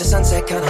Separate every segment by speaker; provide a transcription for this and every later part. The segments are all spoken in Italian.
Speaker 1: watch the sunset, kinda.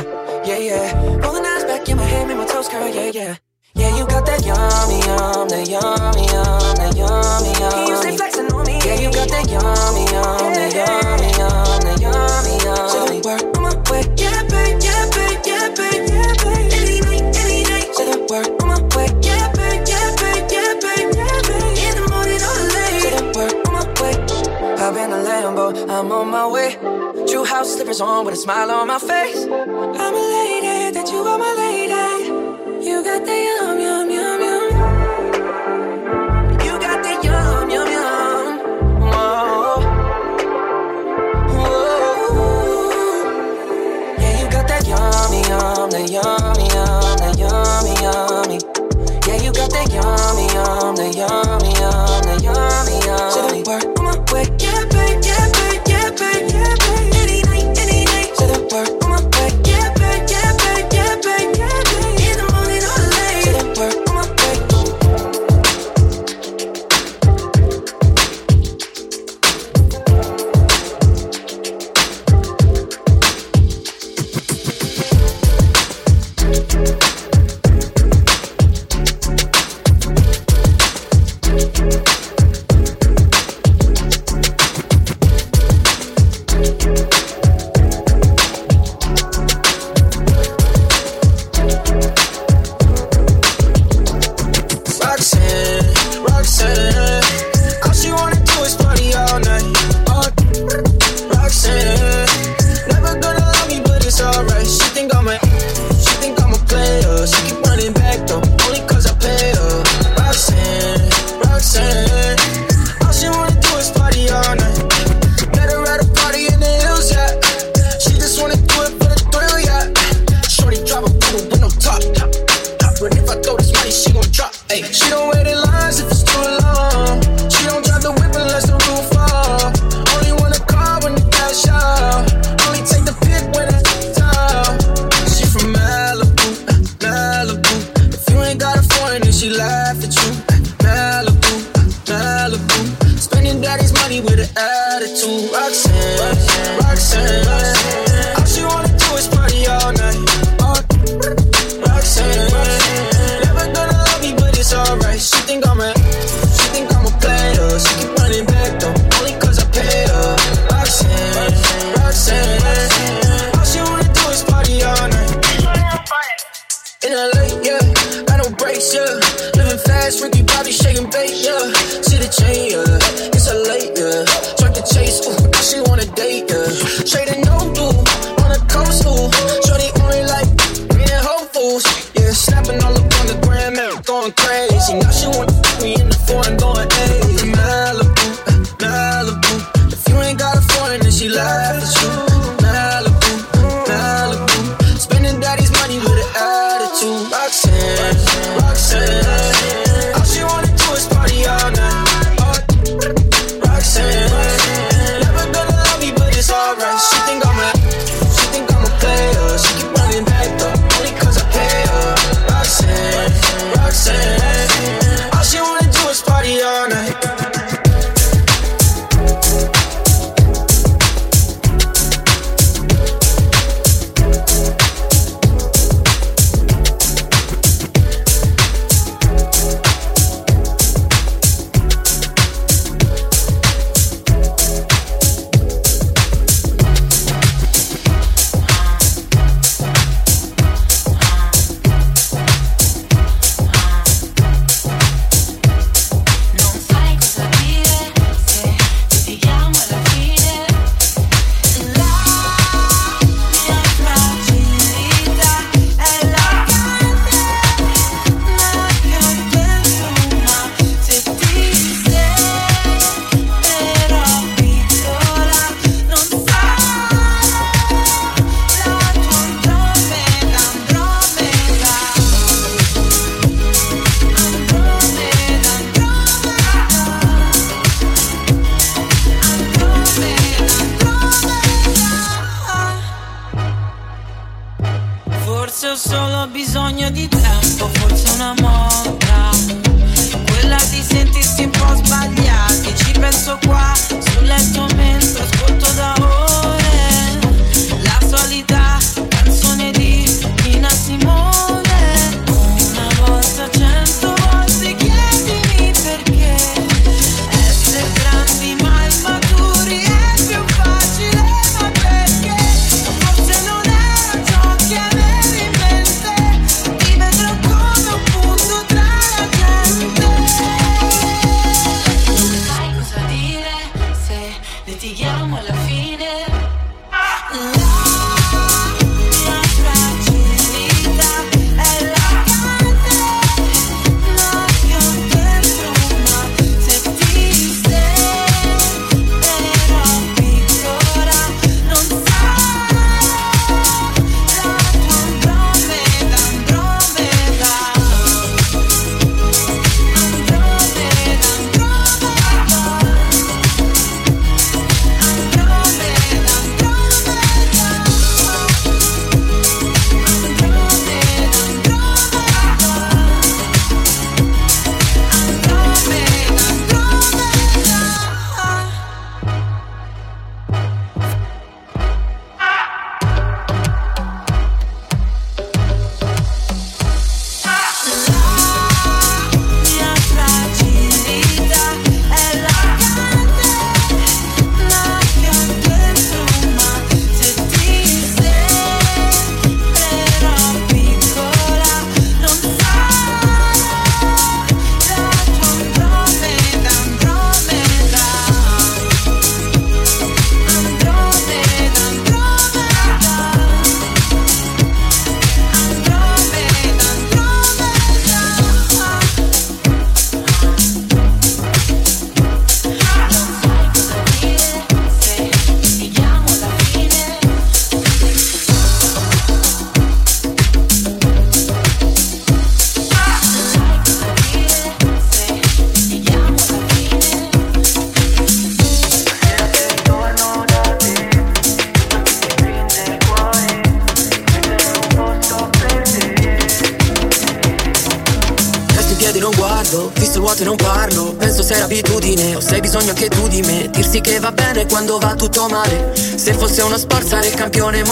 Speaker 2: Bisogno di tempo,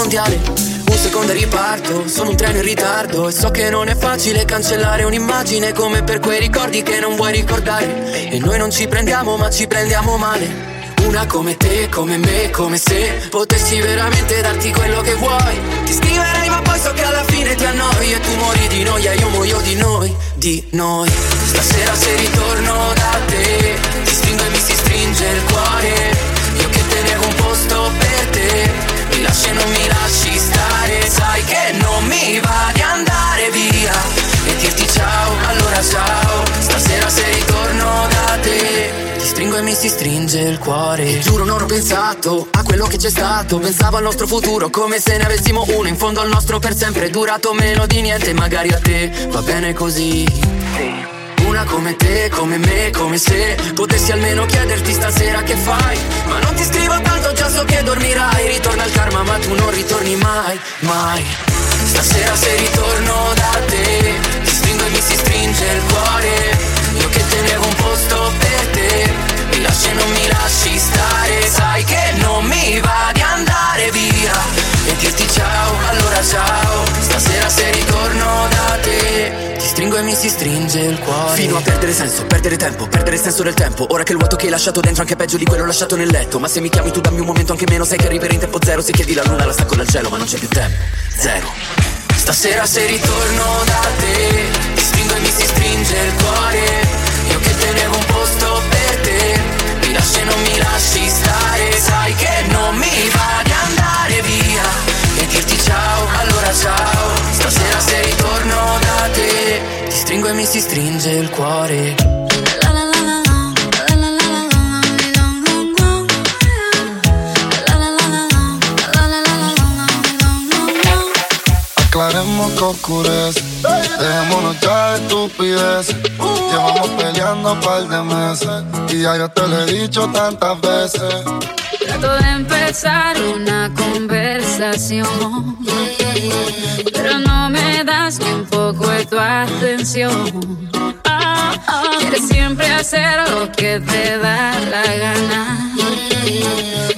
Speaker 3: mondiale. Un secondo riparto, sono un treno in ritardo. E so che non è facile cancellare un'immagine Come per quei ricordi che non vuoi ricordare. E noi non ci prendiamo ma ci prendiamo male. Una come te, come me, come se potessi veramente darti quello che vuoi. Ti scriverei, ma poi so che alla fine ti annoi. E tu muori di noia, io muoio di noi, di noi. Stasera se ritorno da te, si stringe il cuore. E giuro non ho pensato a quello che c'è stato. Pensavo al nostro futuro come se ne avessimo uno. In fondo il nostro per sempre è durato meno di niente. Magari a te va bene così. Una come te, come me, come se Potessi almeno chiederti stasera che fai. Ma non ti scrivo tanto, già so che dormirai. Ritorna il karma ma tu non ritorni mai, mai. Stasera se ritorno da te Ti stringo e mi si stringe il cuore. Io che tenevo un posto per te Lasci e non mi lasci stare. Sai che non mi va di andare via. E dirti ciao, allora ciao. Stasera se ritorno da te Ti stringo e mi si stringe il cuore. Fino a perdere senso, perdere tempo, perdere senso del tempo. Ora che il vuoto che hai lasciato dentro è anche peggio di quello lasciato nel letto. Ma se mi chiami tu dammi un momento anche meno Sai che arriverei in tempo zero. Se chiedi la luna la stacco dal cielo ma non c'è più tempo. Zero. Stasera se ritorno da te Ti stringo e mi si stringe il cuore. Io che tenevo un posto per Mi lasci e non mi lasci stare Sai che non mi va di andare via E dirti ciao, allora ciao Stasera se ritorno da te Ti stringo e mi si stringe il cuore
Speaker 4: Aclaremos que oscurece. Dejémonos ya de estupidez. Uh. Llevamos peleando un par de meses. Y ya yo te lo he dicho tantas veces.
Speaker 5: Trato de empezar una conversación. Pero no me das ni un poco de tu atención. Ah, ah. Quieres siempre hacer lo que te da la gana.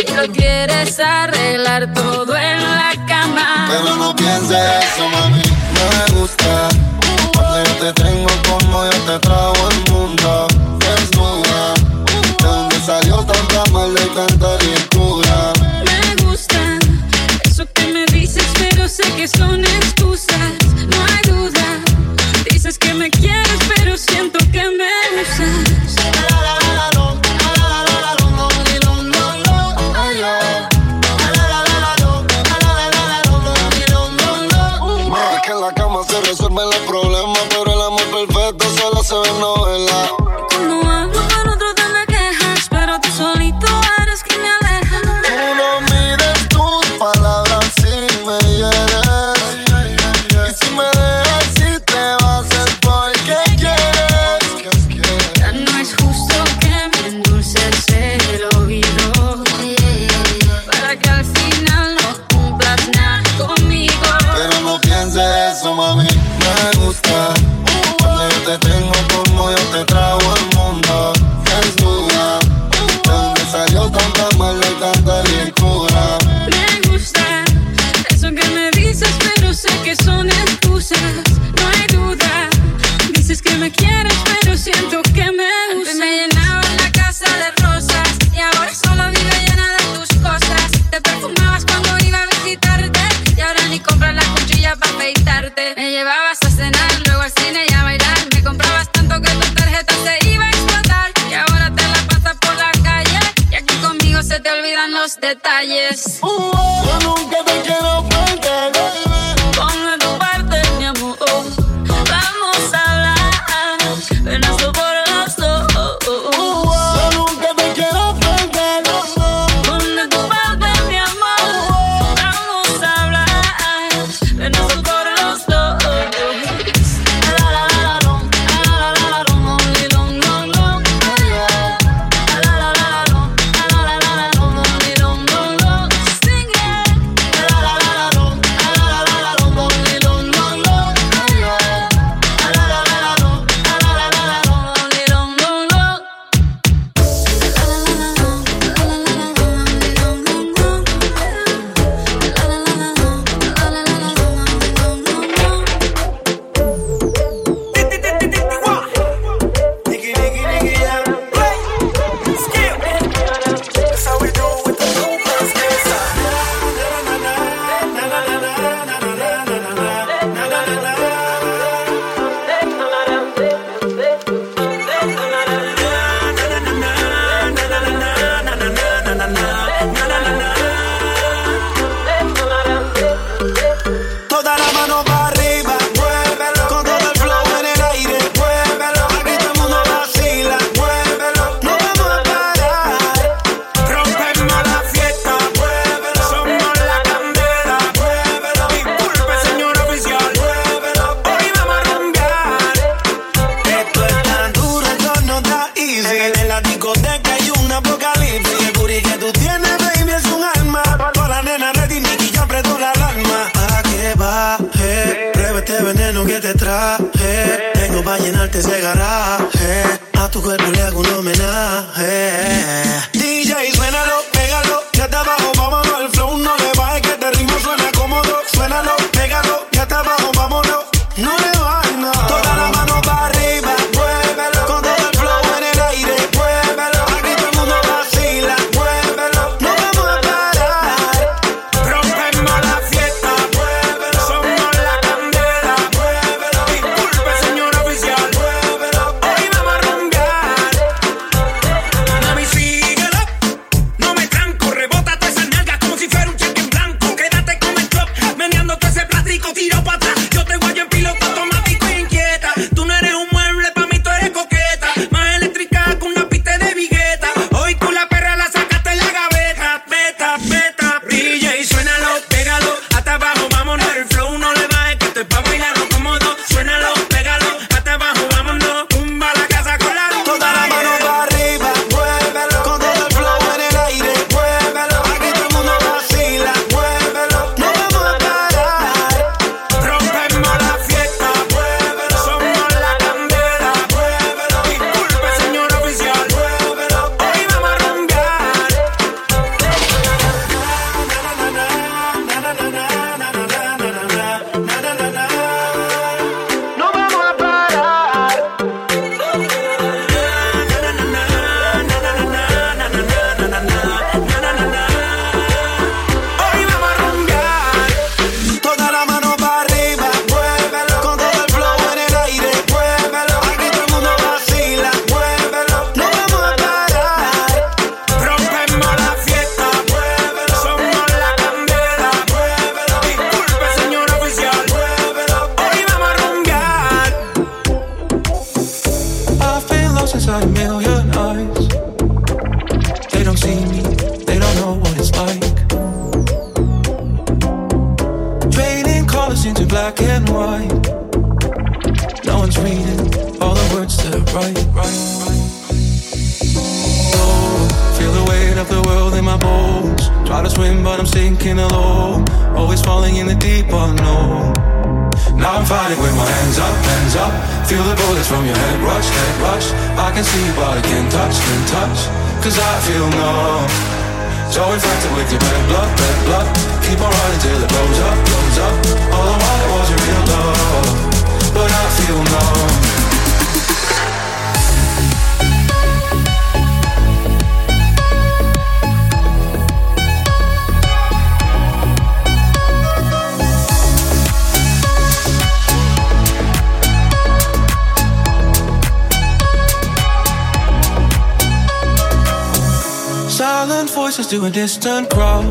Speaker 5: Pero quieres arreglar todo en la cama.
Speaker 4: Pero no pienses eso, mami me gusta. Cuando yo te tengo como yo te trago el mundo. Desnuda, de donde salió tanta mala y tanta ricura.
Speaker 5: Me gusta, eso que me dices, pero sé que son excusas. No hay
Speaker 6: voices to a distant crowd.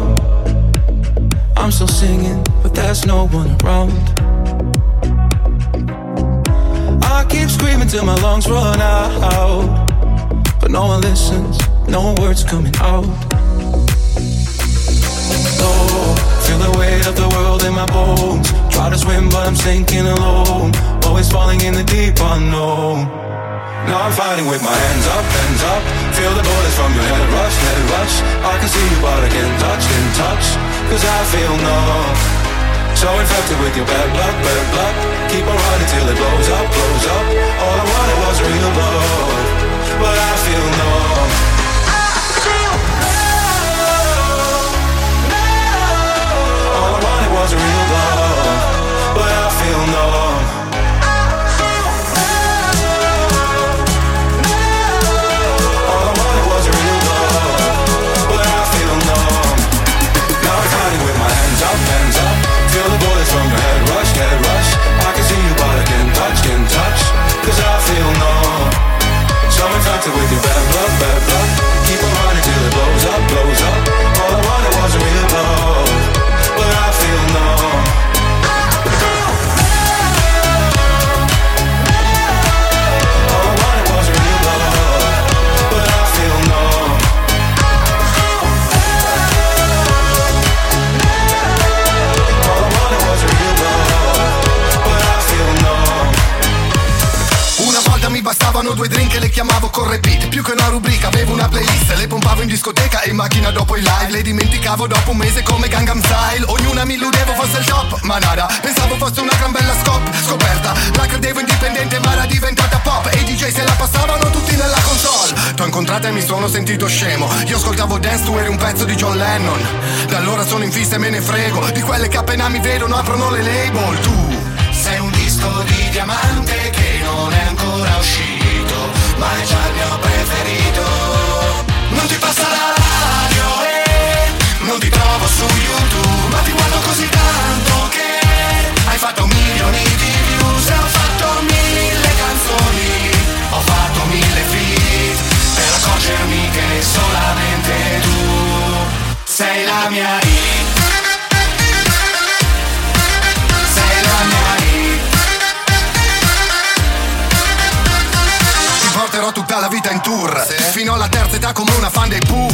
Speaker 6: I'm still singing, but there's no one around. I keep screaming till my lungs run out. But no one listens, no words coming out. Oh, feel the weight of the world in my bones. Try to swim, but I'm sinking alone. Always falling in the deep unknown. Now I'm fighting with my hands up, hands up. Feel the bullets from your head rush, head rush. I can see you, but I can't touch, can't touch. Cause I feel numb. So infected with your bad blood, bad blood. Keep on running till it blows up, blows up. All I wanted was real love. But I feel numb.
Speaker 7: Due drink e le chiamavo con repeat Più che una rubrica avevo una playlist. Le pompavo in discoteca e in macchina dopo il live. Le dimenticavo dopo un mese come Gangnam Style. Ognuna mi illudevo fosse il top, ma nada. Pensavo fosse una gran bella scop, scoperta. La credevo indipendente ma era diventata pop. E i DJ se la passavano tutti nella console. T'ho incontrata e mi sono sentito scemo. Io ascoltavo Dance, tu eri un pezzo di John Lennon. Da allora sono in fissa e me ne frego. Di quelle che appena mi vedono aprono le label. Tu sei un disco di diamante che non è ancora uscito, ma è già il mio preferito. Non ti passa la radio e non ti trovo su YouTube, ma ti guardo così tanto che hai fatto milioni di views e ho fatto mille canzoni, ho fatto mille feat per accorgermi che solamente tu sei la mia hit. Porterò tutta la vita in tour. Fino alla terza età come una fan dei Pooh.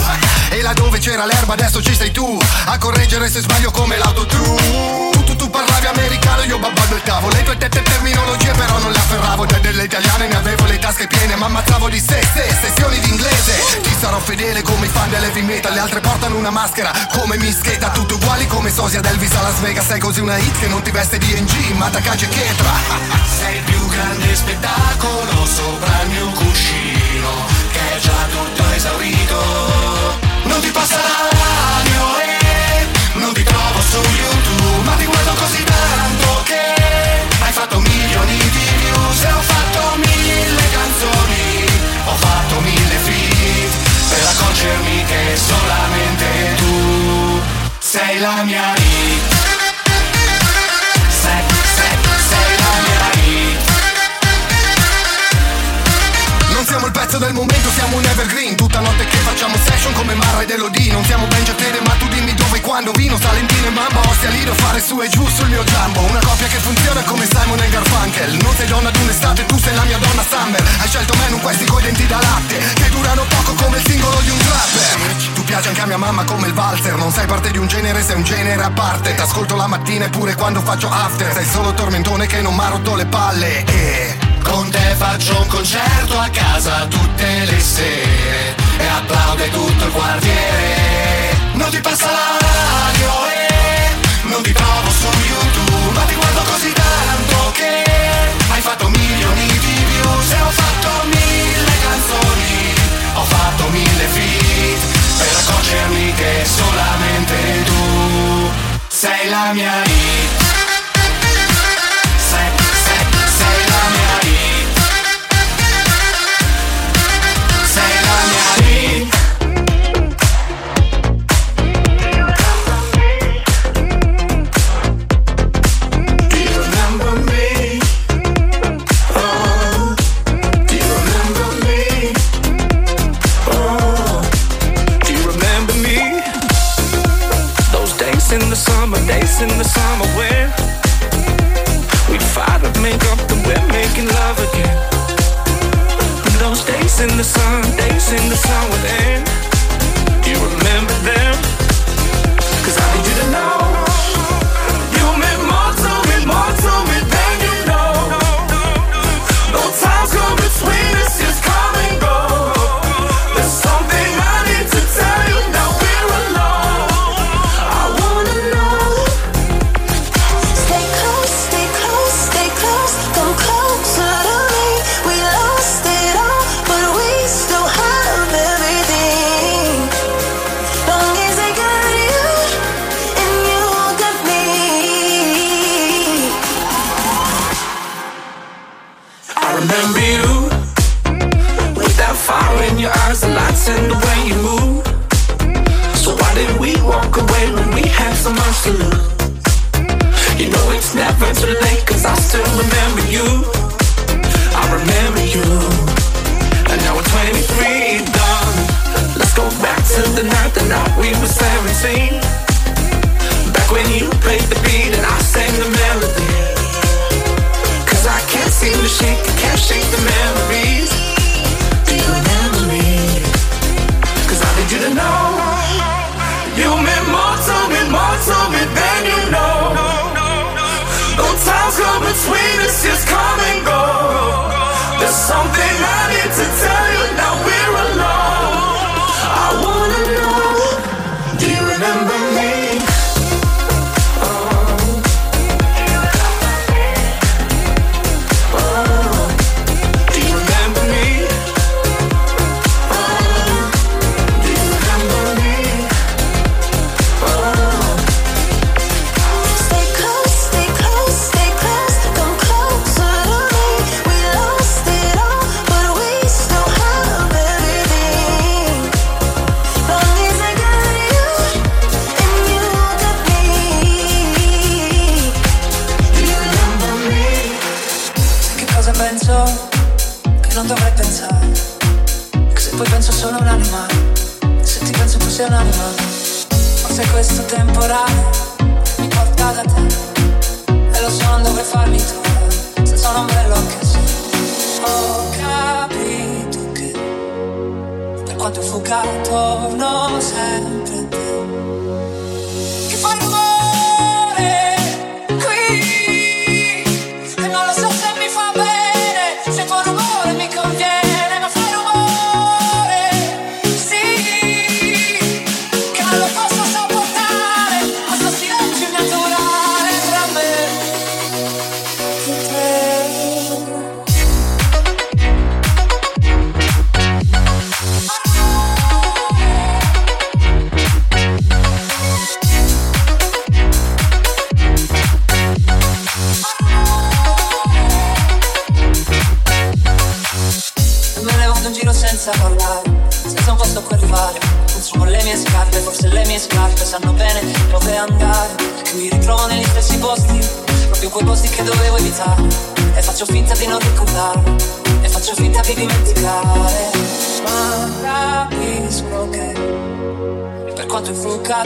Speaker 7: E là dove c'era l'erba adesso ci sei tu A correggere se sbaglio come tu parlavi americano io babbalbettavo Le tue tette terminologie però non le afferravo. Da delle italiane ne avevo le tasche piene Ma ammazzavo di sé, sé, sessioni d'inglese Ti sarò fedele come i fan dell'heavy metal Le altre portano una maschera come mischeta Tutti uguali come sosia ad Elvis a Las Vegas. Sei così una hit che non ti veste di NG Ma da Cage Chetra Sei il più grande spettacolo sopra il mio cuscino Che è già tutto esaurito. Non ti passa la e non ti trovo su YouTube Ma ti guardo così tanto che hai fatto milioni di views E ho fatto mille canzoni Ho fatto mille feat Per accorgermi che solamente tu Sei la mia hit. Sei, sei, sei la mia hit. Non siamo il pezzo del momento, siamo un evergreen. Tutta notte che facciamo session come Marra ed Elodie. Non siamo Ben Tere ma tu quando vino, Salentino e Mamba Ostia lì fare su e giù sul mio giambo Una coppia che funziona come Simon e Garfunkel. Non sei donna d'un'estate, tu sei la mia donna Summer. Hai scelto me non questi coi denti da latte Che durano poco come il singolo di un
Speaker 8: trapper. Tu piaci anche a mia mamma come il valzer Non sei parte di un
Speaker 7: genere, sei un genere a parte. T'ascolto la mattina e pure quando faccio after. Sei solo tormentone che non m'ha rotto le palle. E... Con te faccio un concerto a casa tutte le sere E applaude tutto il quartiere. Non ti passa la radio e non ti trovo su YouTube Ma ti guardo così tanto che hai fatto milioni di views E ho fatto mille canzoni, ho fatto mille feed Per accorgermi che solamente tu sei la mia hit.
Speaker 9: in the summer when we fight to make up and we're making love again. And those days in the sun, days in the sun would end. Do you remember them?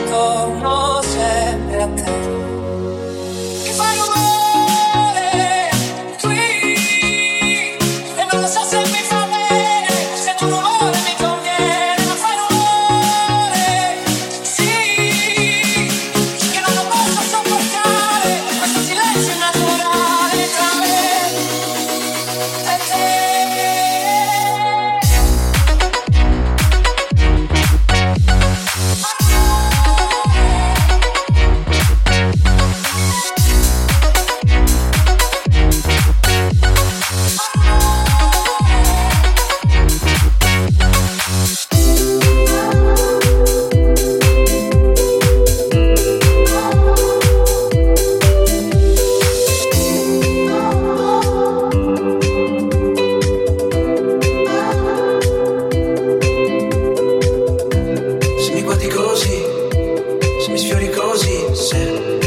Speaker 10: Oh. mi guardi così, se mi sfiori così, se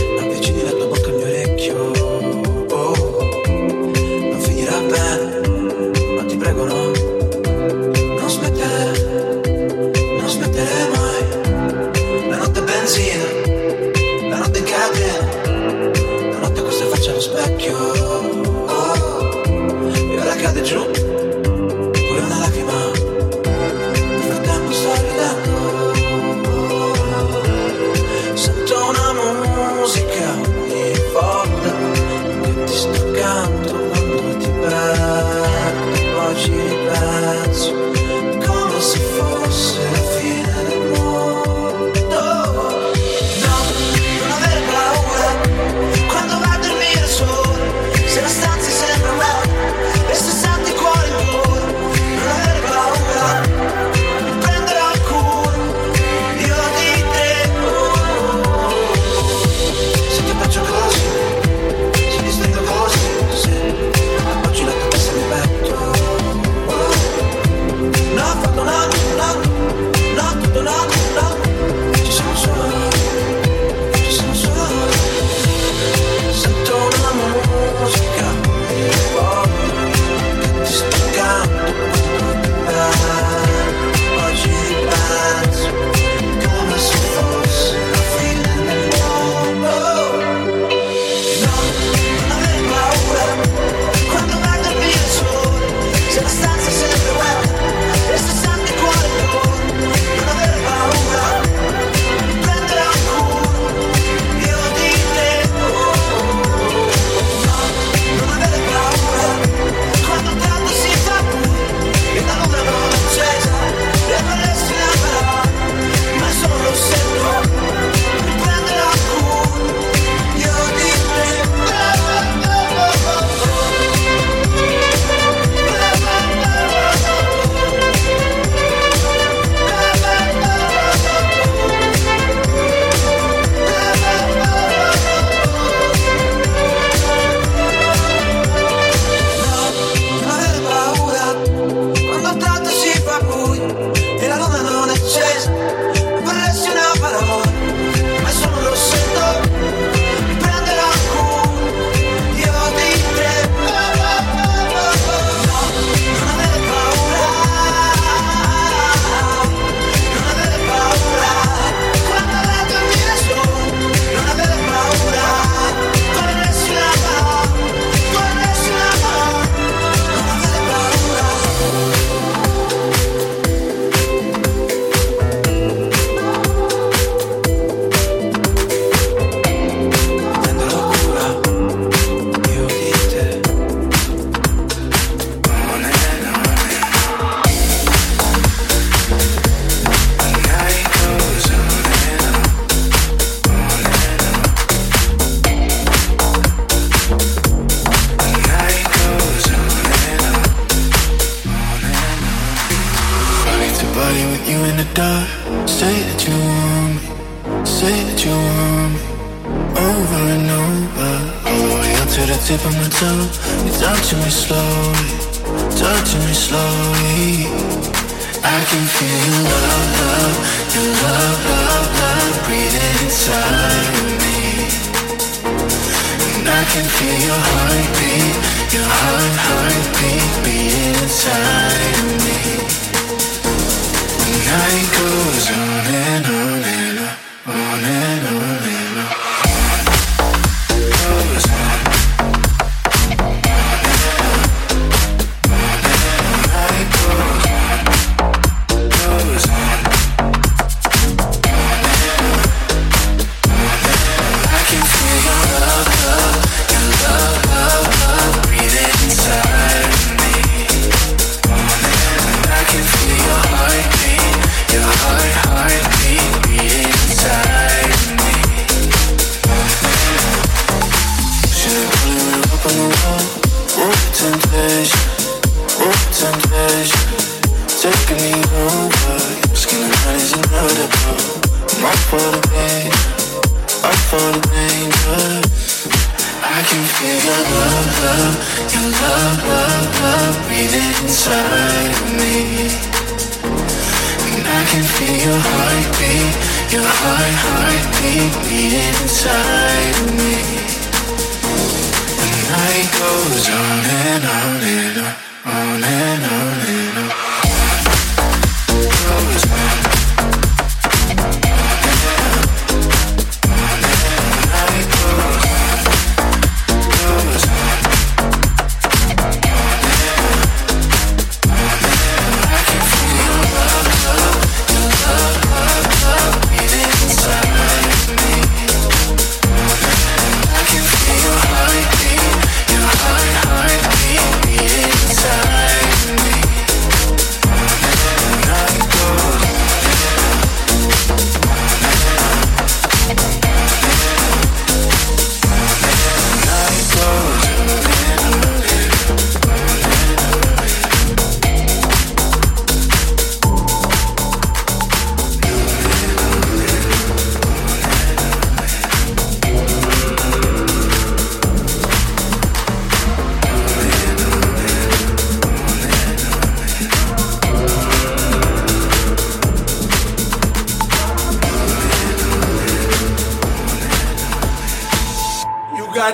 Speaker 11: night goes on and on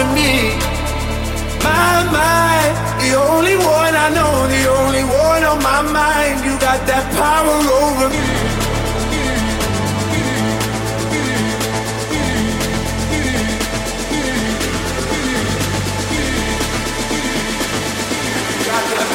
Speaker 12: Power me. My mind, the only one I know, the only one on my mind. You got that power over me.
Speaker 2: Noi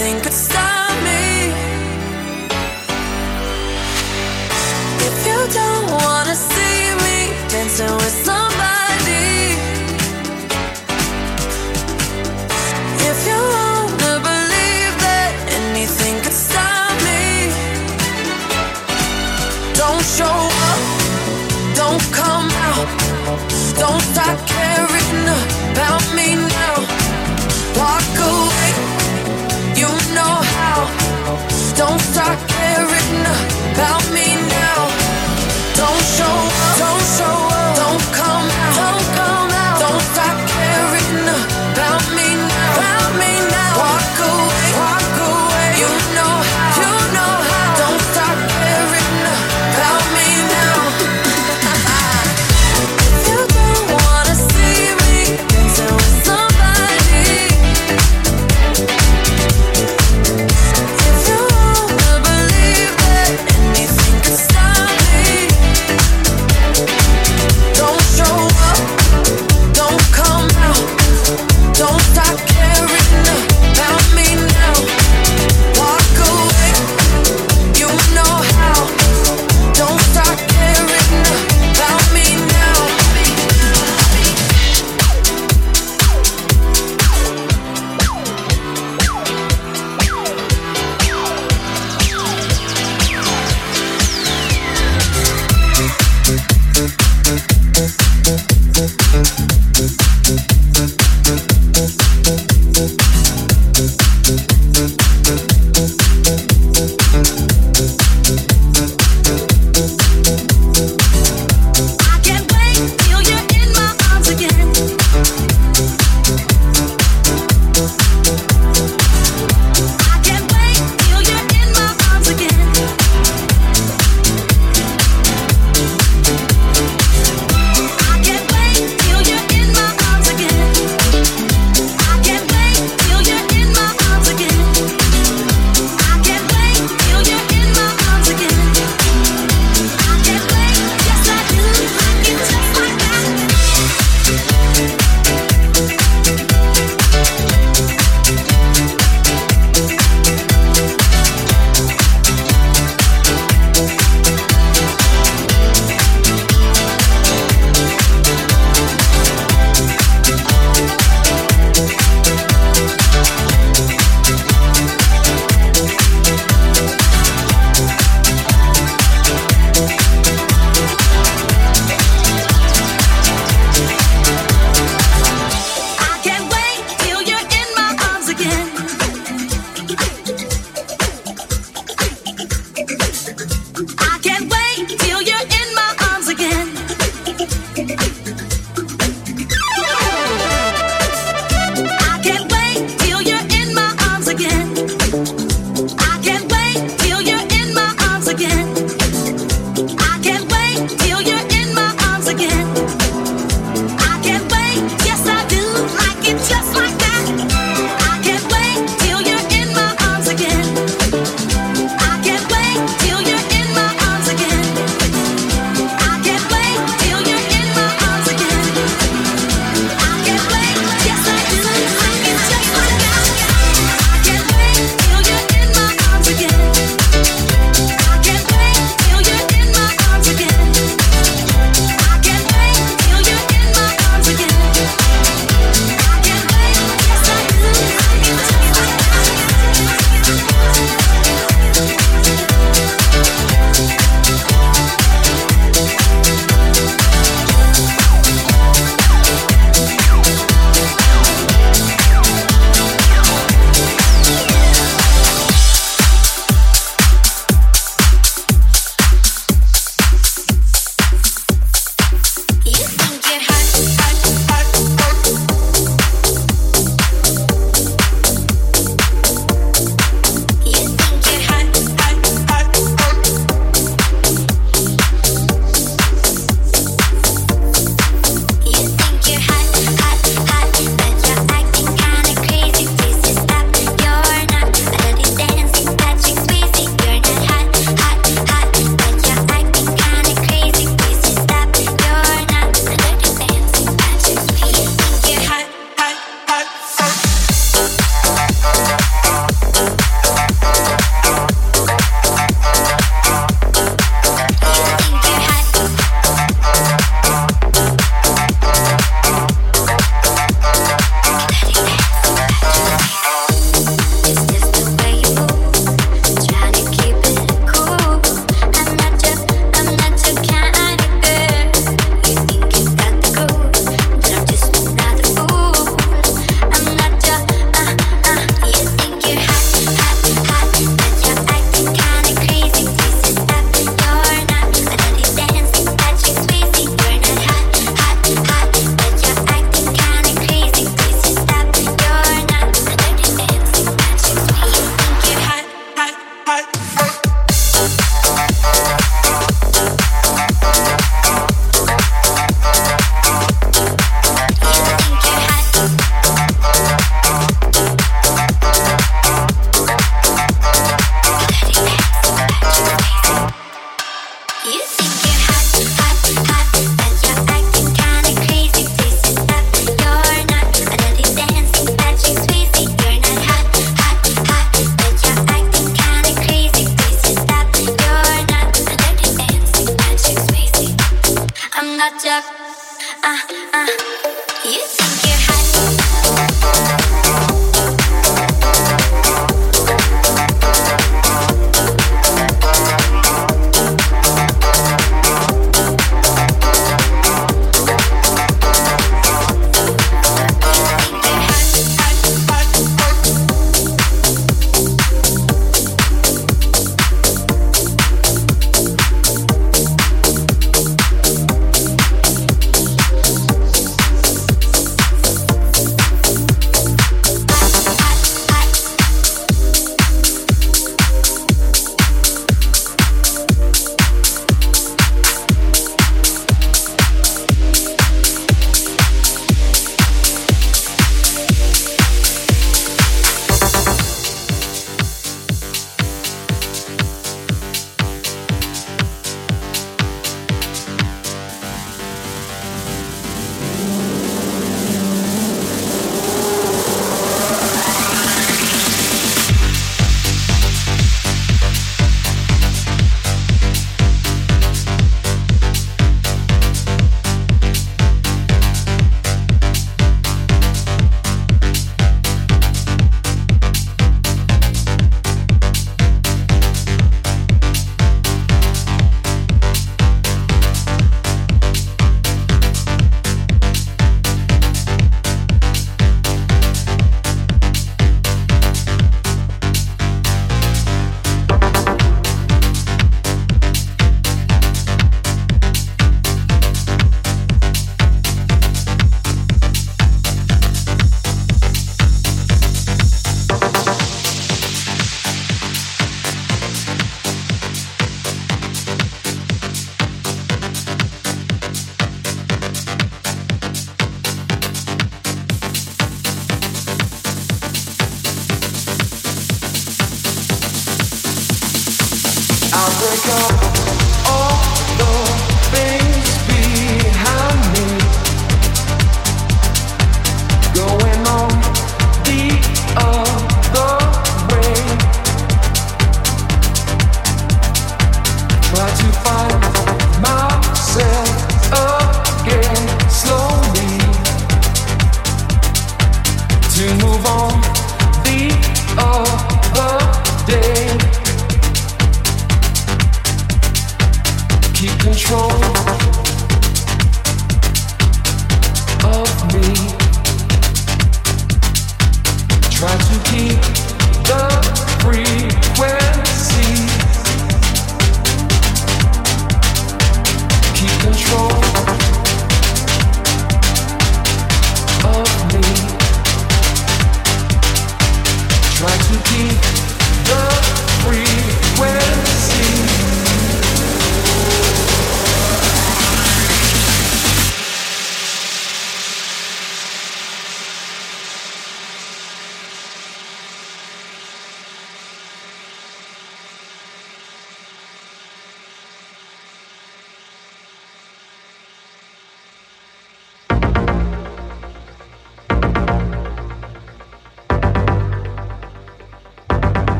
Speaker 13: think
Speaker 14: could